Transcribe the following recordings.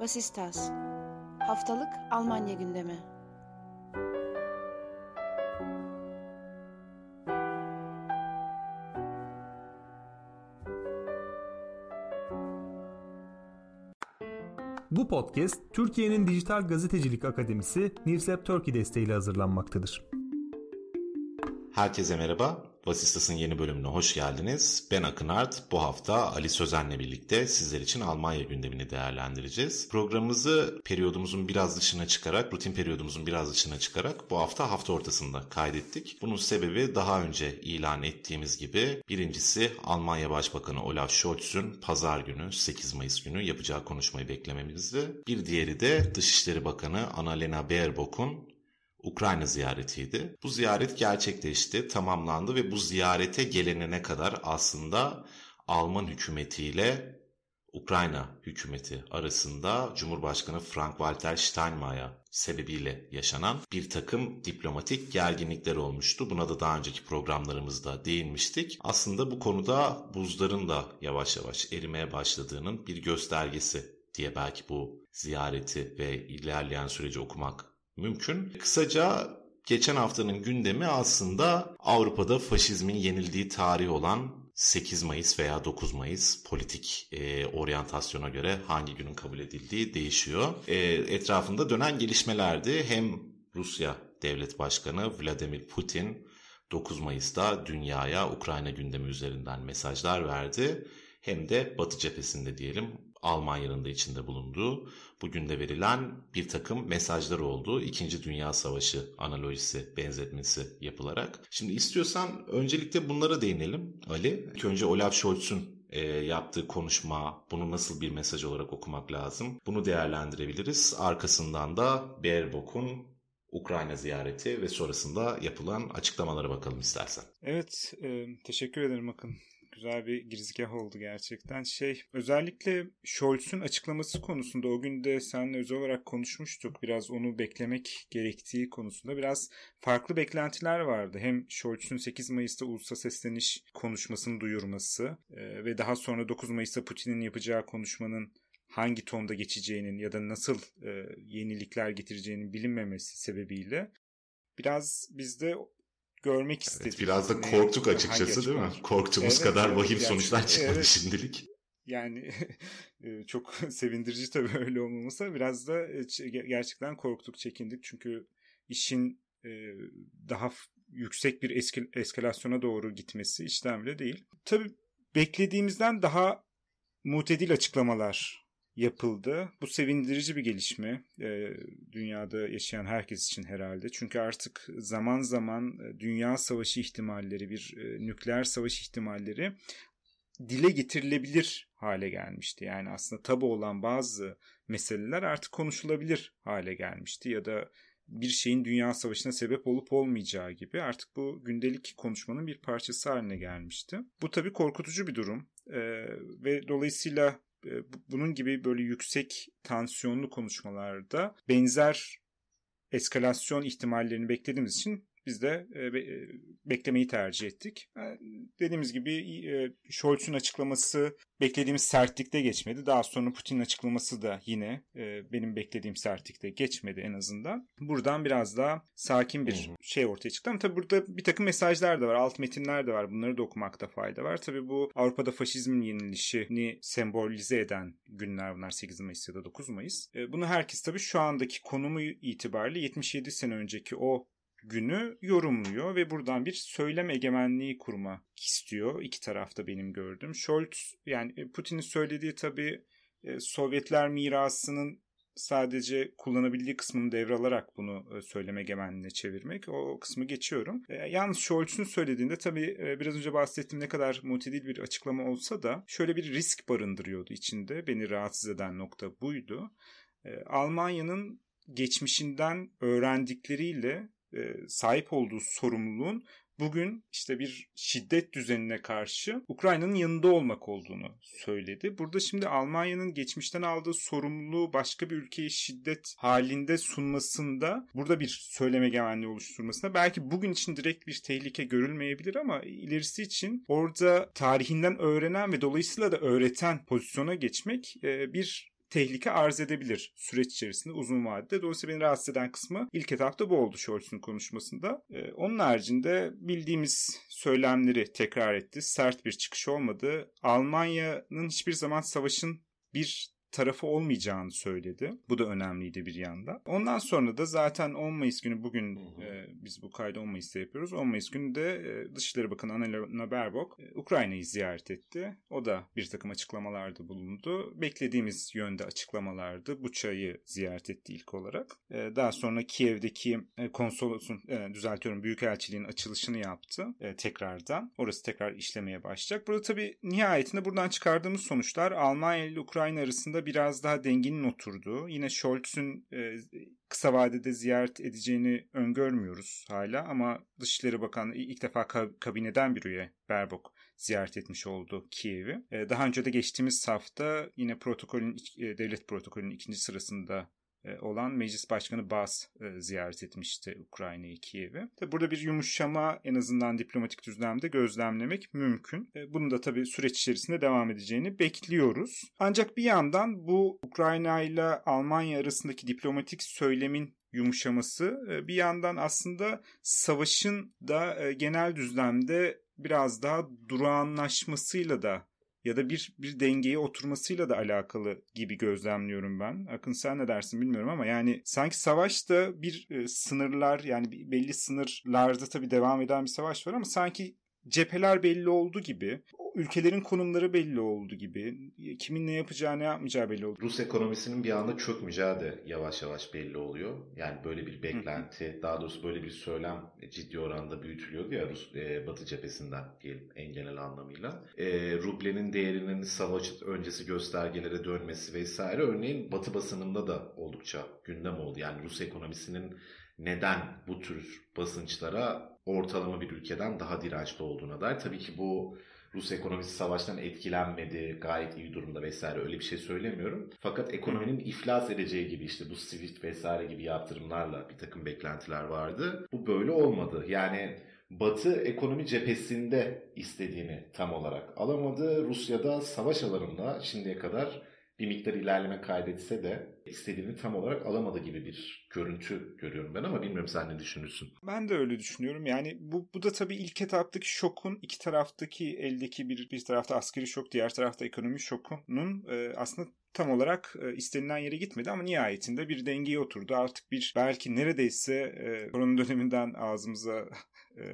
Vasistas Haftalık Almanya gündemi Bu podcast Türkiye'nin Dijital Gazetecilik Akademisi Newsep Turkey desteğiyle hazırlanmaktadır. Herkese merhaba. Vasistas'ın yeni bölümüne hoş geldiniz. Ben Akın Art. Bu hafta Ali Sözen'le birlikte sizler için Almanya gündemini değerlendireceğiz. Programımızı periyodumuzun biraz dışına çıkarak, rutin periyodumuzun biraz dışına çıkarak bu hafta hafta ortasında kaydettik. Bunun sebebi daha önce ilan ettiğimiz gibi birincisi Almanya Başbakanı Olaf Scholz'un pazar günü 8 Mayıs günü yapacağı konuşmayı beklememizdi. Bir diğeri de Dışişleri Bakanı Annalena Baerbock'un Ukrayna ziyaretiydi. Bu ziyaret gerçekleşti, tamamlandı ve bu ziyarete gelenene kadar aslında Alman hükümetiyle Ukrayna hükümeti arasında Cumhurbaşkanı Frank-Walter Steinmeier sebebiyle yaşanan bir takım diplomatik gerginlikler olmuştu. Buna da daha önceki programlarımızda değinmiştik. Aslında bu konuda buzların da yavaş yavaş erimeye başladığının bir göstergesi diye belki bu ziyareti ve ilerleyen süreci okumak mümkün. Kısaca geçen haftanın gündemi aslında Avrupa'da faşizmin yenildiği tarih olan 8 Mayıs veya 9 Mayıs politik e, oryantasyona göre hangi günün kabul edildiği değişiyor. E, etrafında dönen gelişmelerdi. Hem Rusya Devlet Başkanı Vladimir Putin 9 Mayıs'ta dünyaya Ukrayna gündemi üzerinden mesajlar verdi. Hem de Batı cephesinde diyelim Almanya'nın da içinde bulunduğu bugün de verilen bir takım mesajlar oldu. İkinci Dünya Savaşı analojisi, benzetmesi yapılarak. Şimdi istiyorsan öncelikle bunlara değinelim Ali. İlk önce Olaf Scholz'un e, yaptığı konuşma, bunu nasıl bir mesaj olarak okumak lazım? Bunu değerlendirebiliriz. Arkasından da Baerbock'un Ukrayna ziyareti ve sonrasında yapılan açıklamalara bakalım istersen. Evet, e, teşekkür ederim Akın güzel bir girizgah oldu gerçekten. Şey özellikle Scholz'un açıklaması konusunda o gün de seninle özel olarak konuşmuştuk. Biraz onu beklemek gerektiği konusunda biraz farklı beklentiler vardı. Hem Scholz'un 8 Mayıs'ta ulusa sesleniş konuşmasını duyurması e, ve daha sonra 9 Mayıs'ta Putin'in yapacağı konuşmanın hangi tonda geçeceğinin ya da nasıl e, yenilikler getireceğinin bilinmemesi sebebiyle biraz bizde görmek istedik. Evet, biraz da korktuk açıkçası değil mi? Korktuğumuz evet, kadar vahim evet, sonuçlar çıkmadı evet. şimdilik. Yani e, çok sevindirici tabii öyle olmaması. Biraz da e, gerçekten korktuk, çekindik. Çünkü işin e, daha yüksek bir eskalasyona doğru gitmesi işten bile değil. Tabii beklediğimizden daha mutedil açıklamalar yapıldı. Bu sevindirici bir gelişme e, dünyada yaşayan herkes için herhalde. Çünkü artık zaman zaman e, dünya savaşı ihtimalleri, bir e, nükleer savaş ihtimalleri dile getirilebilir hale gelmişti. Yani aslında tabu olan bazı meseleler artık konuşulabilir hale gelmişti ya da bir şeyin dünya savaşına sebep olup olmayacağı gibi artık bu gündelik konuşmanın bir parçası haline gelmişti. Bu tabii korkutucu bir durum ee, ve dolayısıyla bunun gibi böyle yüksek tansiyonlu konuşmalarda benzer eskalasyon ihtimallerini beklediğimiz için biz de e, e, beklemeyi tercih ettik. E, dediğimiz gibi e, Scholz'un açıklaması beklediğimiz sertlikte geçmedi. Daha sonra Putin'in açıklaması da yine e, benim beklediğim sertlikte geçmedi en azından. Buradan biraz daha sakin bir şey ortaya çıktı. Ama tabii burada bir takım mesajlar da var, alt metinler de var. Bunları da okumakta fayda var. Tabii bu Avrupa'da faşizmin yenilişini sembolize eden günler bunlar 8 Mayıs ya da 9 Mayıs. E, bunu herkes tabii şu andaki konumu itibariyle 77 sene önceki o günü yorumluyor ve buradan bir söylem egemenliği kurmak istiyor. İki tarafta benim gördüğüm. Scholz yani e, Putin'in söylediği tabii e, Sovyetler mirasının sadece kullanabildiği kısmını devralarak bunu e, söyleme egemenliğine çevirmek. O kısmı geçiyorum. Yalnız Scholz'un söylediğinde tabii biraz önce bahsettiğim ne kadar mutedil bir açıklama olsa da şöyle bir risk barındırıyordu içinde. Beni rahatsız eden nokta buydu. Almanya'nın geçmişinden öğrendikleriyle e, sahip olduğu sorumluluğun bugün işte bir şiddet düzenine karşı Ukrayna'nın yanında olmak olduğunu söyledi. Burada şimdi Almanya'nın geçmişten aldığı sorumluluğu başka bir ülkeye şiddet halinde sunmasında burada bir söyleme egemenliği oluşturmasında belki bugün için direkt bir tehlike görülmeyebilir ama ilerisi için orada tarihinden öğrenen ve dolayısıyla da öğreten pozisyona geçmek e, bir tehlike arz edebilir süreç içerisinde uzun vadede. Dolayısıyla beni rahatsız eden kısmı ilk etapta bu oldu Scholz'un konuşmasında. Ee, onun haricinde bildiğimiz söylemleri tekrar etti. Sert bir çıkış olmadı. Almanya'nın hiçbir zaman savaşın bir tarafı olmayacağını söyledi. Bu da önemliydi bir yanda. Ondan sonra da zaten 10 Mayıs günü bugün e, biz bu kaydı 10 Mayıs'ta yapıyoruz. 10 Mayıs günü de e, Dışişleri Bakanı Annalena Baerbock e, Ukrayna'yı ziyaret etti. O da bir takım açıklamalarda bulundu. Beklediğimiz yönde açıklamalardı. Buça'yı ziyaret etti ilk olarak. E, daha sonra Kiev'deki e, konsolosun e, düzeltiyorum büyükelçiliğin açılışını yaptı e, tekrardan. Orası tekrar işlemeye başlayacak. Burada tabii nihayetinde buradan çıkardığımız sonuçlar Almanya ile Ukrayna arasında biraz daha dengenin oturduğu. Yine Scholz'un e, kısa vadede ziyaret edeceğini öngörmüyoruz hala ama Dışişleri Bakanı ilk defa kabineden bir üye Baerbock ziyaret etmiş oldu Kiev'i. E, daha önce de geçtiğimiz hafta yine protokolün e, devlet protokolünün ikinci sırasında olan Meclis Başkanı Bas e, ziyaret etmişti Ukrayna'yı. Tabi burada bir yumuşama en azından diplomatik düzlemde gözlemlemek mümkün. E, bunu da tabii süreç içerisinde devam edeceğini bekliyoruz. Ancak bir yandan bu Ukrayna ile Almanya arasındaki diplomatik söylemin yumuşaması bir yandan aslında savaşın da genel düzlemde biraz daha durağanlaşmasıyla da ya da bir bir dengeye oturmasıyla da alakalı gibi gözlemliyorum ben. Akın sen ne dersin bilmiyorum ama yani sanki savaşta bir e, sınırlar yani belli sınırlarda tabii devam eden bir savaş var ama sanki cepheler belli oldu gibi ülkelerin konumları belli oldu gibi. Kimin ne yapacağı ne yapmayacağı belli oldu. Rus ekonomisinin bir anda çökmeyeceği de yavaş yavaş belli oluyor. Yani böyle bir beklenti, daha doğrusu böyle bir söylem ciddi oranda büyütülüyordu ya Rus e, Batı cephesinden diyelim en genel anlamıyla. E, rublenin değerinin savaş öncesi göstergelere dönmesi vesaire örneğin Batı basınında da oldukça gündem oldu. Yani Rus ekonomisinin neden bu tür basınçlara ortalama bir ülkeden daha dirençli olduğuna dair. Tabii ki bu Rus ekonomisi savaştan etkilenmedi, gayet iyi durumda vesaire öyle bir şey söylemiyorum. Fakat ekonominin iflas edeceği gibi işte bu Swift vesaire gibi yaptırımlarla bir takım beklentiler vardı. Bu böyle olmadı. Yani Batı ekonomi cephesinde istediğini tam olarak alamadı. Rusya'da savaş alanında şimdiye kadar bir miktar ilerleme kaydetse de istediğini tam olarak alamadı gibi bir görüntü görüyorum ben ama bilmiyorum sen ne düşünürsün. Ben de öyle düşünüyorum. Yani bu, bu da tabii ilk etaptaki şokun iki taraftaki eldeki bir, bir tarafta askeri şok diğer tarafta ekonomi şokunun e, aslında tam olarak e, istenilen yere gitmedi ama nihayetinde bir dengeye oturdu. Artık bir belki neredeyse e, korona döneminden ağzımıza e,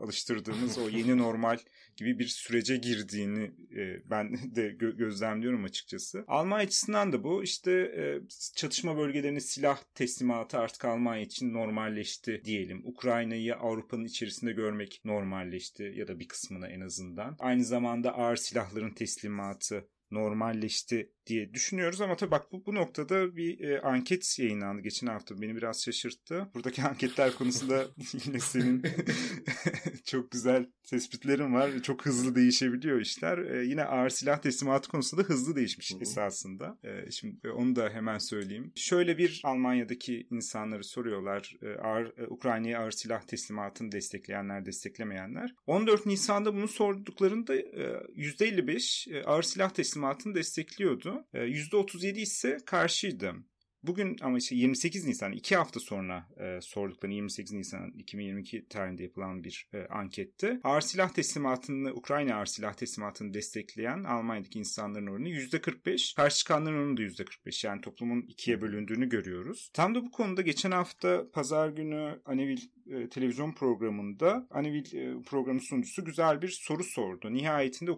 alıştırdığımız o yeni normal gibi bir sürece girdiğini e, ben de gö- gözlemliyorum açıkçası. Almanya açısından da bu işte e, çatışma bölgelerine silah teslimatı artık Almanya için normalleşti diyelim. Ukrayna'yı Avrupa'nın içerisinde görmek normalleşti ya da bir kısmına en azından. Aynı zamanda ağır silahların teslimatı normalleşti diye düşünüyoruz ama tabii bak bu, bu noktada bir e, anket yayınlandı geçen hafta beni biraz şaşırttı. Buradaki anketler konusunda yine senin çok güzel tespitlerin var. Çok hızlı değişebiliyor işler. E, yine ağır silah teslimatı konusunda da hızlı değişmiş Hı-hı. esasında. E, şimdi onu da hemen söyleyeyim. Şöyle bir Almanya'daki insanları soruyorlar. E, ağır e, Ukrayna'ya ağır silah teslimatını destekleyenler, desteklemeyenler. 14 Nisan'da bunu sorduklarında e, %55 e, ağır silah teslimatını destekliyordu. %37 ise karşıydı. Bugün ama işte 28 Nisan, iki hafta sonra e, sordukları 28 Nisan 2022 tarihinde yapılan bir e, ankette ağır silah teslimatını, Ukrayna ağır silah teslimatını destekleyen Almanya'daki insanların oranı %45, karşı çıkanların oranı da %45. Yani toplumun ikiye bölündüğünü görüyoruz. Tam da bu konuda geçen hafta pazar günü Anevil e, televizyon programında Anevil e, programın sunucusu güzel bir soru sordu. Nihayetinde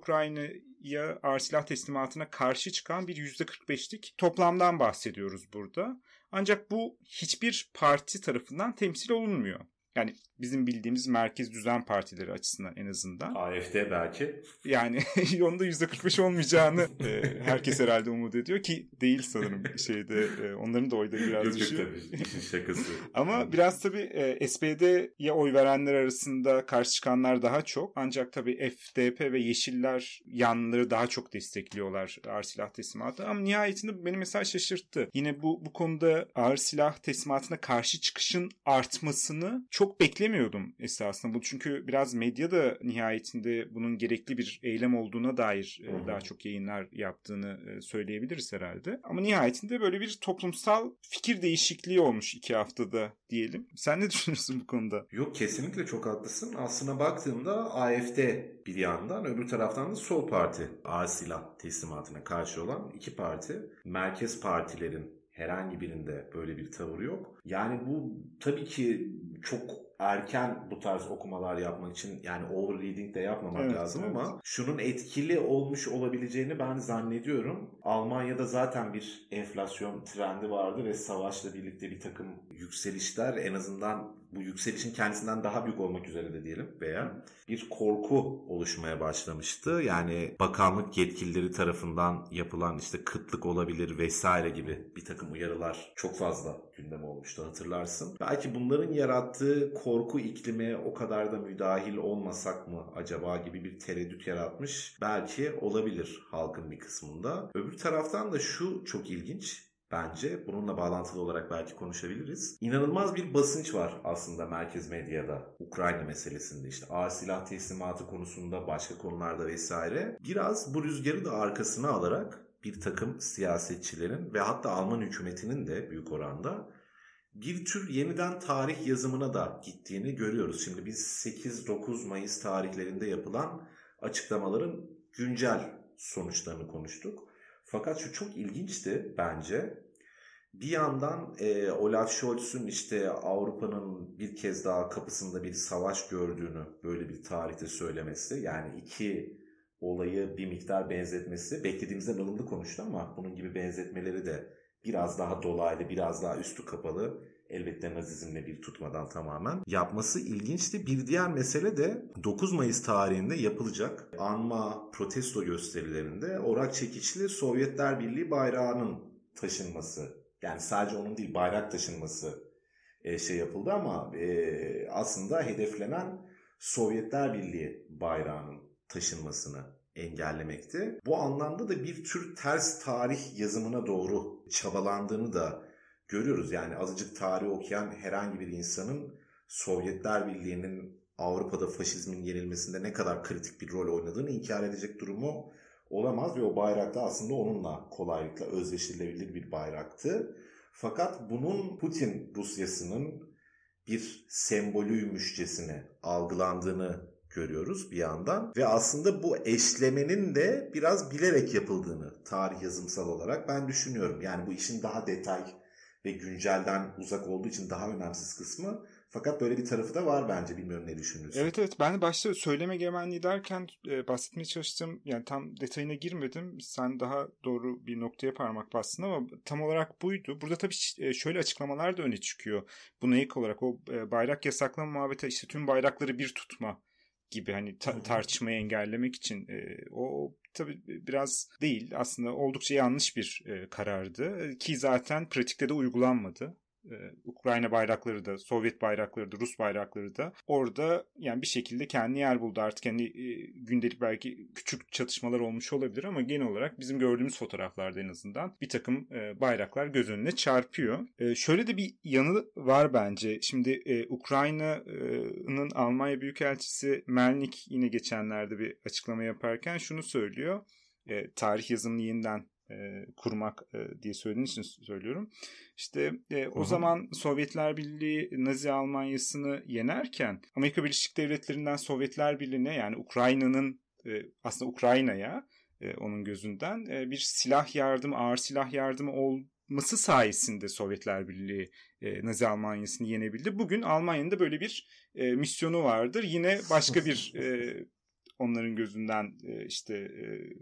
Ukrayna'ya ağır silah teslimatına karşı çıkan bir %45'lik toplamdan bahsediyoruz burada. Ancak bu hiçbir parti tarafından temsil olunmuyor. Yani bizim bildiğimiz merkez düzen partileri açısından en azından. AFD belki. Yani onda %45 olmayacağını e, herkes herhalde umut ediyor ki değil sanırım şeyde e, onların da oyları biraz yok, düşüyor. Yok tabii şakası. Ama biraz tabii e, SPD'ye oy verenler arasında karşı çıkanlar daha çok. Ancak tabii FDP ve Yeşiller yanları daha çok destekliyorlar ağır silah teslimatı. Ama nihayetinde beni mesela şaşırttı. Yine bu, bu konuda ağır silah teslimatına karşı çıkışın artmasını çok çok beklemiyordum esasında bu çünkü biraz medya da nihayetinde bunun gerekli bir eylem olduğuna dair e, daha çok yayınlar yaptığını e, söyleyebiliriz herhalde. Ama nihayetinde böyle bir toplumsal fikir değişikliği olmuş iki haftada diyelim. Sen ne düşünüyorsun bu konuda? Yok kesinlikle çok haklısın. Aslına baktığımda AFD bir yandan öbür taraftan da Sol Parti ağır silah teslimatına karşı olan iki parti. Merkez partilerin herhangi birinde böyle bir tavır yok. Yani bu tabii ki çok erken bu tarz okumalar yapmak için yani overreading de yapmamak Evet, lazım evet. ama şunun etkili olmuş olabileceğini ben zannediyorum. Almanya'da zaten bir enflasyon trendi vardı ve savaşla birlikte bir takım yükselişler en azından bu yükselişin kendisinden daha büyük olmak üzere de diyelim veya bir korku oluşmaya başlamıştı. Yani bakanlık yetkilileri tarafından yapılan işte kıtlık olabilir vesaire gibi bir takım uyarılar çok fazla gündem olmuştu hatırlarsın. Belki bunların yarattığı korku iklimi o kadar da müdahil olmasak mı acaba gibi bir tereddüt yaratmış. Belki olabilir halkın bir kısmında. Öbür taraftan da şu çok ilginç. Bence bununla bağlantılı olarak belki konuşabiliriz. İnanılmaz bir basınç var aslında merkez medyada. Ukrayna meselesinde işte ağır silah teslimatı konusunda başka konularda vesaire. Biraz bu rüzgarı da arkasına alarak bir takım siyasetçilerin ve hatta Alman hükümetinin de büyük oranda bir tür yeniden tarih yazımına da gittiğini görüyoruz. Şimdi biz 8-9 Mayıs tarihlerinde yapılan açıklamaların güncel sonuçlarını konuştuk. Fakat şu çok ilginçti bence. Bir yandan e, Olaf Scholz'un işte Avrupa'nın bir kez daha kapısında bir savaş gördüğünü böyle bir tarihte söylemesi yani iki olayı bir miktar benzetmesi beklediğimizden ılımlı konuştu ama bunun gibi benzetmeleri de biraz daha dolaylı biraz daha üstü kapalı elbette nazizmle bir tutmadan tamamen yapması ilginçti. Bir diğer mesele de 9 Mayıs tarihinde yapılacak anma protesto gösterilerinde orak çekiçli Sovyetler Birliği bayrağının taşınması. Yani sadece onun değil bayrak taşınması e, şey yapıldı ama e, aslında hedeflenen Sovyetler Birliği bayrağının taşınmasını engellemekti. Bu anlamda da bir tür ters tarih yazımına doğru çabalandığını da görüyoruz. Yani azıcık tarih okuyan herhangi bir insanın Sovyetler Birliği'nin Avrupa'da faşizmin yenilmesinde ne kadar kritik bir rol oynadığını inkar edecek durumu olamaz ve o bayrak da aslında onunla kolaylıkla özdeştirilebilir bir bayraktı. Fakat bunun Putin Rusyası'nın bir sembolüymüşçesine algılandığını görüyoruz bir yandan ve aslında bu eşlemenin de biraz bilerek yapıldığını tarih yazımsal olarak ben düşünüyorum. Yani bu işin daha detay ve güncelden uzak olduğu için daha önemsiz kısmı. Fakat böyle bir tarafı da var bence. Bilmiyorum ne düşünüyorsun? Evet evet ben başta söyleme gemenliği derken e, bahsetmeye çalıştım. Yani tam detayına girmedim. Sen daha doğru bir noktaya parmak bastın ama tam olarak buydu. Burada tabii e, şöyle açıklamalar da öne çıkıyor. Buna ilk olarak o e, bayrak yasaklama muhabbeti işte tüm bayrakları bir tutma gibi hani ta- tartışmayı engellemek için e, o tabii biraz değil. Aslında oldukça yanlış bir e, karardı. Ki zaten pratikte de uygulanmadı. Ee, Ukrayna bayrakları da, Sovyet bayrakları da, Rus bayrakları da orada yani bir şekilde kendi yer buldu. Artık hani e, gündelik belki küçük çatışmalar olmuş olabilir ama genel olarak bizim gördüğümüz fotoğraflarda en azından bir takım e, bayraklar göz önüne çarpıyor. E, şöyle de bir yanı var bence. Şimdi e, Ukrayna'nın Almanya Büyükelçisi Melnik yine geçenlerde bir açıklama yaparken şunu söylüyor. E, tarih yazımını yeniden e, kurmak e, diye söylediğin için söylüyorum. İşte e, o Hı-hı. zaman Sovyetler Birliği Nazi Almanyası'nı yenerken Amerika Birleşik Devletleri'nden Sovyetler Birliği'ne yani Ukrayna'nın e, aslında Ukrayna'ya e, onun gözünden e, bir silah yardımı, ağır silah yardımı olması sayesinde Sovyetler Birliği e, Nazi Almanyası'nı yenebildi. Bugün Almanya'nın da böyle bir e, misyonu vardır. Yine başka bir e, onların gözünden işte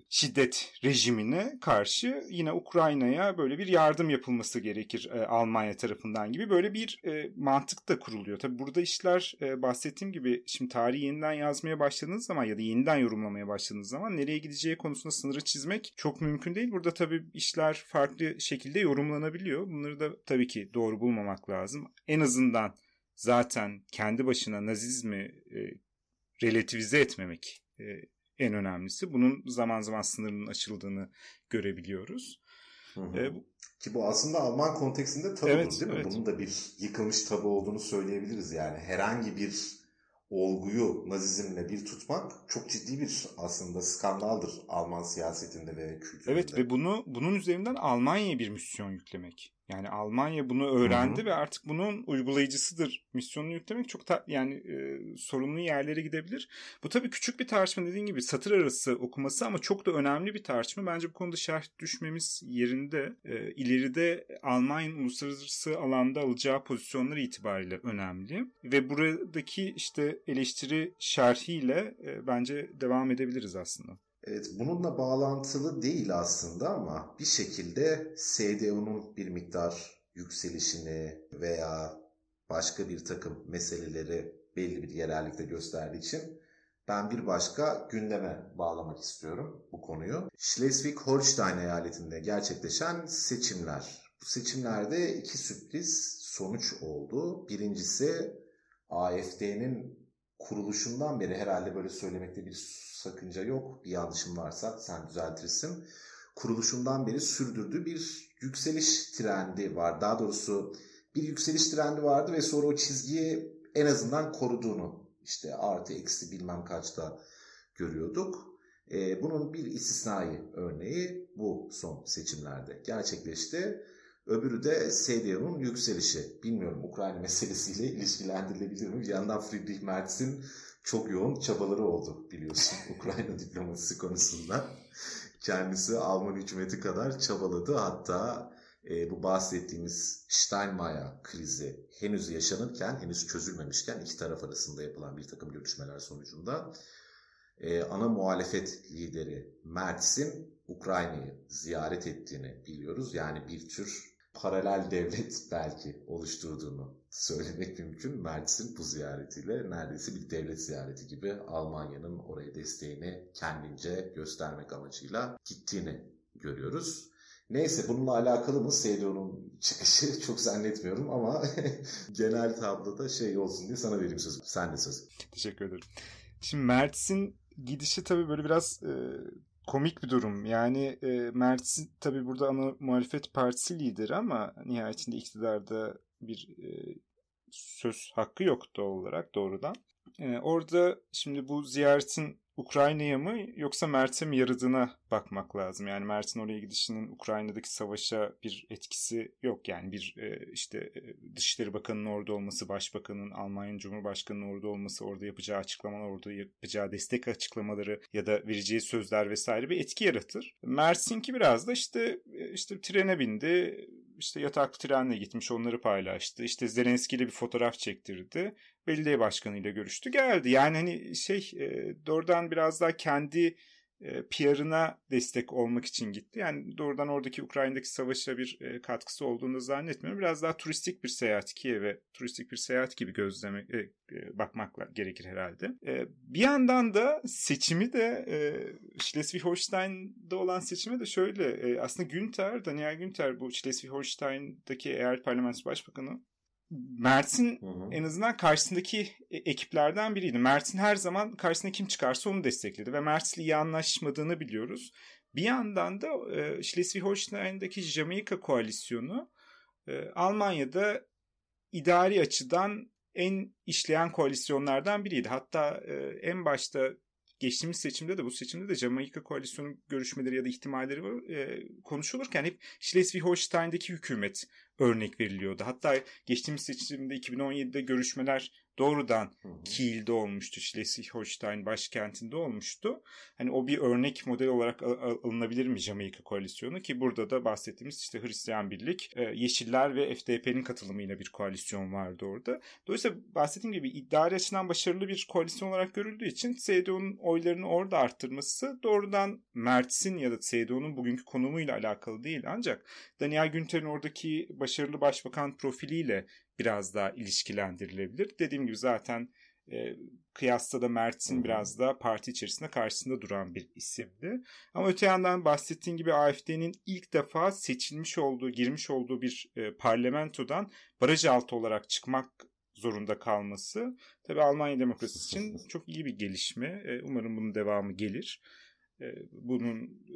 şiddet rejimine karşı yine Ukrayna'ya böyle bir yardım yapılması gerekir Almanya tarafından gibi böyle bir mantık da kuruluyor. Tabi burada işler bahsettiğim gibi şimdi tarihi yeniden yazmaya başladığınız zaman ya da yeniden yorumlamaya başladığınız zaman nereye gideceği konusunda sınırı çizmek çok mümkün değil. Burada tabi işler farklı şekilde yorumlanabiliyor. Bunları da tabii ki doğru bulmamak lazım. En azından zaten kendi başına nazizmi relativize etmemek en önemlisi. Bunun zaman zaman sınırının açıldığını görebiliyoruz. Hı hı. E, Ki bu aslında Alman konteksinde tabudur evet, değil mi? Evet. Bunun da bir yıkılmış tabu olduğunu söyleyebiliriz yani. Herhangi bir olguyu nazizmle bir tutmak çok ciddi bir aslında skandaldır Alman siyasetinde ve kültüründe. Evet ve bunu bunun üzerinden Almanya'ya bir misyon yüklemek. Yani Almanya bunu öğrendi Hı-hı. ve artık bunun uygulayıcısıdır. Misyonunu yüklemek çok ta, yani e, sorunlu yerlere gidebilir. Bu tabii küçük bir tartışma dediğin gibi satır arası okuması ama çok da önemli bir tartışma. Bence bu konuda şerh düşmemiz yerinde. E, ileride Almanya'nın uluslararası alanda alacağı pozisyonlar itibariyle önemli. Ve buradaki işte eleştiri şerhiyle e, bence devam edebiliriz aslında. Evet, bununla bağlantılı değil aslında ama bir şekilde SDO'nun bir miktar yükselişini veya başka bir takım meseleleri belli bir yerellikte gösterdiği için ben bir başka gündeme bağlamak istiyorum bu konuyu. Schleswig-Holstein eyaletinde gerçekleşen seçimler. Bu seçimlerde iki sürpriz sonuç oldu. Birincisi AFD'nin kuruluşundan beri herhalde böyle söylemekte bir sakınca yok. Bir yanlışım varsa sen düzeltirsin. Kuruluşundan beri sürdürdüğü bir yükseliş trendi var. Daha doğrusu bir yükseliş trendi vardı ve sonra o çizgiyi en azından koruduğunu işte artı eksi bilmem kaçta görüyorduk. Ee, bunun bir istisnai örneği bu son seçimlerde gerçekleşti. Öbürü de CDU'nun yükselişi. Bilmiyorum Ukrayna meselesiyle ilişkilendirilebilir mi? Bir yandan Friedrich Merz'in çok yoğun çabaları oldu biliyorsun Ukrayna diplomasisi konusunda. Kendisi Alman hükümeti kadar çabaladı. Hatta e, bu bahsettiğimiz Steinmeier krizi henüz yaşanırken, henüz çözülmemişken iki taraf arasında yapılan bir takım görüşmeler sonucunda e, ana muhalefet lideri Mertz'in Ukrayna'yı ziyaret ettiğini biliyoruz. Yani bir tür paralel devlet belki oluşturduğunu söylemek mümkün. Mertz'in bu ziyaretiyle neredeyse bir devlet ziyareti gibi Almanya'nın oraya desteğini kendince göstermek amacıyla gittiğini görüyoruz. Neyse bununla alakalı mı CDU'nun çıkışı çok zannetmiyorum ama genel tabloda şey olsun diye sana vereyim sözü. Sen de söz. Teşekkür ederim. Şimdi Mertz'in gidişi tabii böyle biraz e, komik bir durum. Yani e, Mertz tabii burada ana muhalefet partisi lideri ama nihayetinde iktidarda bir e, söz hakkı yok doğal olarak doğrudan. E, orada şimdi bu ziyaretin Ukrayna'ya mı yoksa Mert'e mi yaradığına bakmak lazım. Yani Mert'in oraya gidişinin Ukrayna'daki savaşa bir etkisi yok. Yani bir e, işte e, Dışişleri Bakanı'nın orada olması, Başbakan'ın, Almanya Cumhurbaşkanı'nın orada olması, orada yapacağı açıklamalar, orada yapacağı destek açıklamaları ya da vereceği sözler vesaire bir etki yaratır. Mert'inki biraz da işte e, işte trene bindi, işte yataklı trenle gitmiş onları paylaştı. İşte Zelenski ile bir fotoğraf çektirdi. Belediye başkanıyla görüştü geldi. Yani hani şey e, doğrudan biraz daha kendi PR'ına destek olmak için gitti. Yani doğrudan oradaki Ukrayna'daki savaşa bir e, katkısı olduğunu zannetmiyorum. Biraz daha turistik bir seyahat Kiev'e turistik bir seyahat gibi gözleme e, e, bakmakla gerekir herhalde. E, bir yandan da seçimi de e, Schleswig-Holstein'da olan seçimi de şöyle e, aslında Günther, Daniel Günther bu Schleswig-Holstein'daki eyalet parlamentosu başbakanı Mert'in en azından karşısındaki e, ekiplerden biriydi. Mert'in her zaman karşısına kim çıkarsa onu destekledi ve Mert'le iyi anlaşmadığını biliyoruz. Bir yandan da e, Schleswig-Holstein'daki Jamaika koalisyonu e, Almanya'da idari açıdan en işleyen koalisyonlardan biriydi. Hatta e, en başta geçtiğimiz seçimde de bu seçimde de Jamaika koalisyonu görüşmeleri ya da ihtimalleri e, konuşulurken hep Schleswig-Holstein'deki hükümet örnek veriliyordu. Hatta geçtiğimiz seçimde 2017'de görüşmeler doğrudan Kiel'de olmuştu. Schleswig-Holstein başkentinde olmuştu. Hani o bir örnek model olarak alınabilir mi Jamaika koalisyonu ki burada da bahsettiğimiz işte Hristiyan Birlik, e, Yeşiller ve FDP'nin katılımıyla bir koalisyon vardı orada. Dolayısıyla bahsettiğim gibi idari açıdan başarılı bir koalisyon olarak görüldüğü için CDU'nun oylarını orada arttırması doğrudan Mertz'in ya da CDU'nun bugünkü konumuyla alakalı değil ancak Daniel Günter'in oradaki başarılı başbakan profiliyle biraz daha ilişkilendirilebilir. Dediğim gibi zaten e, kıyasla da Mertz'in biraz da parti içerisinde karşısında duran bir isimdi. Ama öte yandan bahsettiğim gibi AFD'nin ilk defa seçilmiş olduğu, girmiş olduğu bir e, parlamentodan baraj altı olarak çıkmak zorunda kalması tabi Almanya demokrasisi için çok iyi bir gelişme. E, umarım bunun devamı gelir. Bunun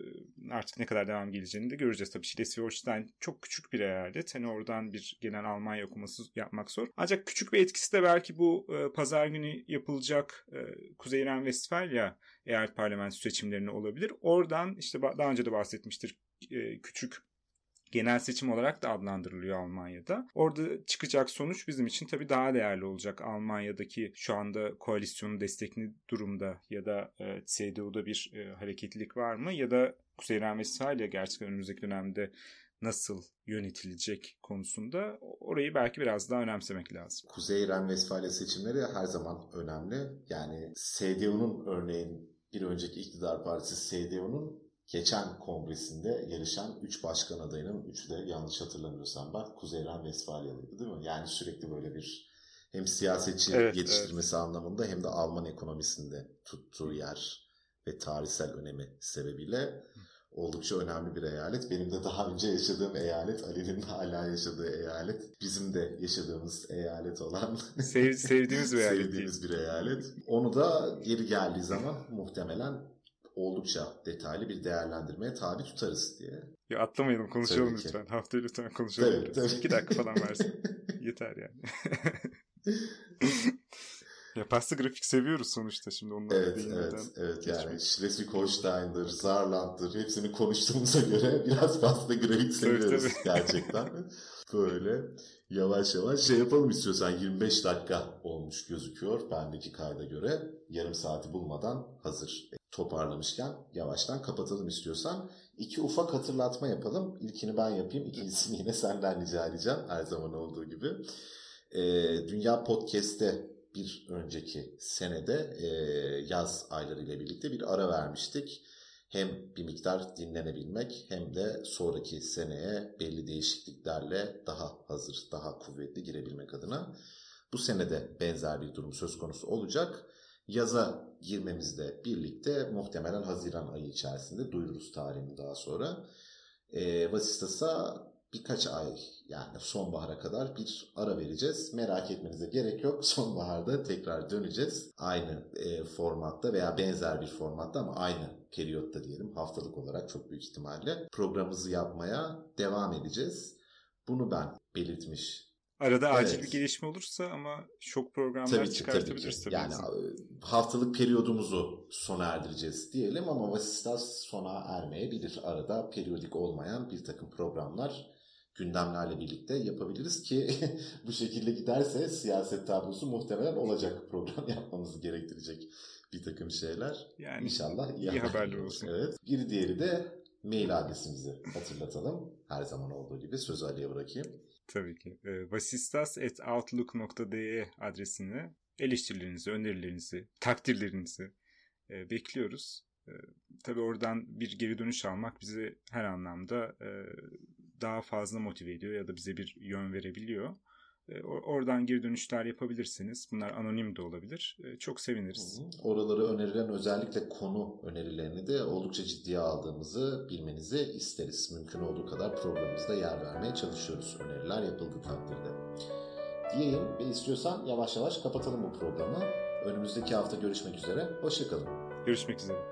artık ne kadar devam geleceğini de göreceğiz. Tabii Schleswig-Holstein çok küçük bir eyalet. Hani oradan bir genel Almanya okuması yapmak zor. Ancak küçük bir etkisi de belki bu pazar günü yapılacak Kuzey Ren-Vestfalya eyalet parlamento seçimlerine olabilir. Oradan işte daha önce de bahsetmiştir küçük genel seçim olarak da adlandırılıyor Almanya'da. Orada çıkacak sonuç bizim için tabii daha değerli olacak. Almanya'daki şu anda koalisyonun destekli durumda ya da e, CDU'da bir e, hareketlilik var mı ya da Kuzey Ren-Vestfalya gerçekten önümüzdeki dönemde nasıl yönetilecek konusunda orayı belki biraz daha önemsemek lazım. Kuzey Ren-Vestfalya seçimleri her zaman önemli. Yani CDU'nun örneğin bir önceki iktidar partisi CDU'nun geçen kongresinde yarışan 3 başkan adayının 3'ü de yanlış hatırlamıyorsam bak Kuzey Ren Vesfalyalıydı değil mi? Yani sürekli böyle bir hem siyasetçi evet, yetiştirmesi evet. anlamında hem de Alman ekonomisinde tuttuğu yer ve tarihsel önemi sebebiyle oldukça önemli bir eyalet. Benim de daha önce yaşadığım eyalet, Ali'nin hala yaşadığı eyalet, bizim de yaşadığımız eyalet olan Sev, sevdiğimiz bir eyalet. sevdiğimiz bir eyalet. Onu da geri geldiği zaman muhtemelen oldukça detaylı bir değerlendirmeye tabi tutarız diye. Ya atlamayalım konuşalım lütfen. Haftaya lütfen konuşalım. Tabii, tabii. İki dakika falan versin. Yeter yani. ya pasta grafik seviyoruz sonuçta şimdi onları evet, değinmeden. Evet, evet yani Schleswig-Holstein'dır, Saarland'dır hepsini konuştuğumuza göre biraz pasta grafik seviyoruz tabii, tabii. gerçekten. Böyle yavaş yavaş şey yapalım istiyorsan 25 dakika olmuş gözüküyor bendeki kayda göre. Yarım saati bulmadan hazır toparlamışken yavaştan kapatalım istiyorsan. İki ufak hatırlatma yapalım. İlkini ben yapayım. ikincisini yine senden rica edeceğim. Her zaman olduğu gibi. Ee, Dünya Podcast'te bir önceki senede e, yaz ayları ile birlikte bir ara vermiştik. Hem bir miktar dinlenebilmek hem de sonraki seneye belli değişikliklerle daha hazır, daha kuvvetli girebilmek adına. Bu senede benzer bir durum söz konusu olacak yaza girmemizle birlikte muhtemelen Haziran ayı içerisinde duyururuz tarihini daha sonra. E, Vasistas'a birkaç ay yani sonbahara kadar bir ara vereceğiz. Merak etmenize gerek yok. Sonbaharda tekrar döneceğiz. Aynı e, formatta veya benzer bir formatta ama aynı periyotta diyelim haftalık olarak çok büyük ihtimalle programımızı yapmaya devam edeceğiz. Bunu ben belirtmiş Arada evet. acil bir gelişme olursa ama şok programlar tabii ki, çıkartabiliriz tabii, ki. Yani bizim. haftalık periyodumuzu sona erdireceğiz diyelim ama Vasistas sona ermeyebilir. Arada periyodik olmayan bir takım programlar gündemlerle birlikte yapabiliriz ki bu şekilde giderse siyaset tablosu muhtemelen olacak program yapmamızı gerektirecek bir takım şeyler. Yani İnşallah iyi, iyi haberler olsun. Evet. Bir diğeri de mail adresimizi hatırlatalım. Her zaman olduğu gibi sözü Ali'ye bırakayım. Tabii ki. E, vasistas.outlook.de adresine eleştirilerinizi, önerilerinizi, takdirlerinizi e, bekliyoruz. E, tabii oradan bir geri dönüş almak bizi her anlamda e, daha fazla motive ediyor ya da bize bir yön verebiliyor. E, oradan geri dönüşler yapabilirsiniz. Bunlar anonim de olabilir. E, çok seviniriz. Oraları önerilen özellikle konu önerilerini de oldukça ciddiye aldığımızı bilmenizi isteriz. Mümkün olduğu kadar programımızda yer vermeye çalışıyoruz öneriler yapıldığı takdirde. Diyeyim ve istiyorsan yavaş yavaş kapatalım bu programı. Önümüzdeki hafta görüşmek üzere. Hoşçakalın. Görüşmek üzere.